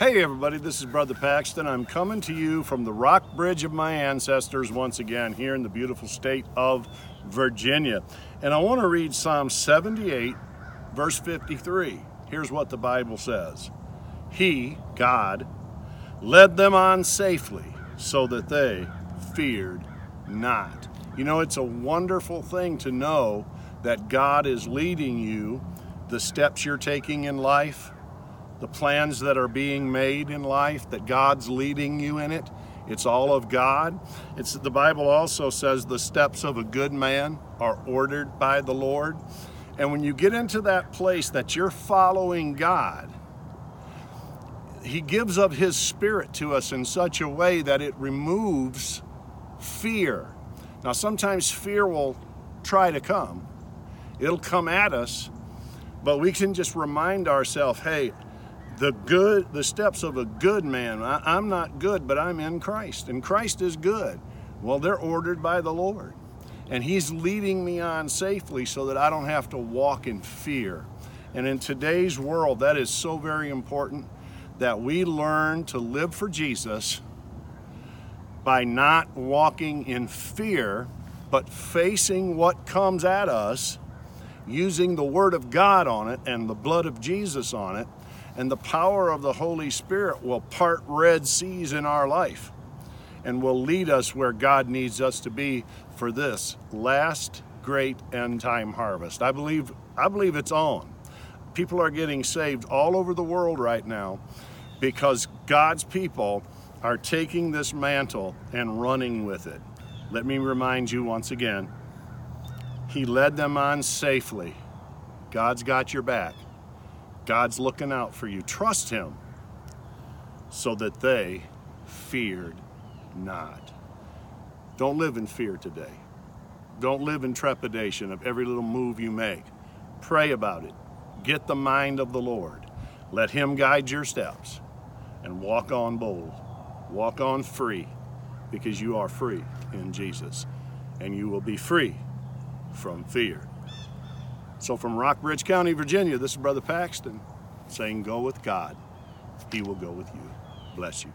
Hey everybody, this is Brother Paxton. I'm coming to you from the Rockbridge of my ancestors once again here in the beautiful state of Virginia. And I want to read Psalm 78, verse 53. Here's what the Bible says He, God, led them on safely so that they feared not. You know, it's a wonderful thing to know that God is leading you, the steps you're taking in life, the plans that are being made in life, that God's leading you in it. It's all of God. It's the Bible also says the steps of a good man are ordered by the Lord. And when you get into that place that you're following God, he gives of his spirit to us in such a way that it removes fear. Now sometimes fear will try to come. It'll come at us, but we can just remind ourselves, hey, the good the steps of a good man. I, am not good but i'm in christ and christ is good. Well they're ordered by the lord and he's leading me on safely so that i don't have to walk in fear. And in today's world that is so very important that we learn to live for jesus by not walking in fear but facing what comes at us using the word of god on it and the blood of jesus on it and the power of the Holy Spirit will part red seas in our life and will lead us where God needs us to be for this last great end time harvest. I believe I believe it's on. People are getting saved all over the world right now because God's people are taking this mantle and running with it. Let me remind you once again, he led them on safely. God's got your back. God's looking out for you. Trust Him so that they feared not. Don't live in fear today. Don't live in trepidation of every little move you make. Pray about it. Get the mind of the Lord. Let Him guide your steps and walk on bold. Walk on free because you are free in Jesus and you will be free from fear. So from Rockbridge County, Virginia, this is Brother Paxton saying, Go with God. He will go with you. Bless you.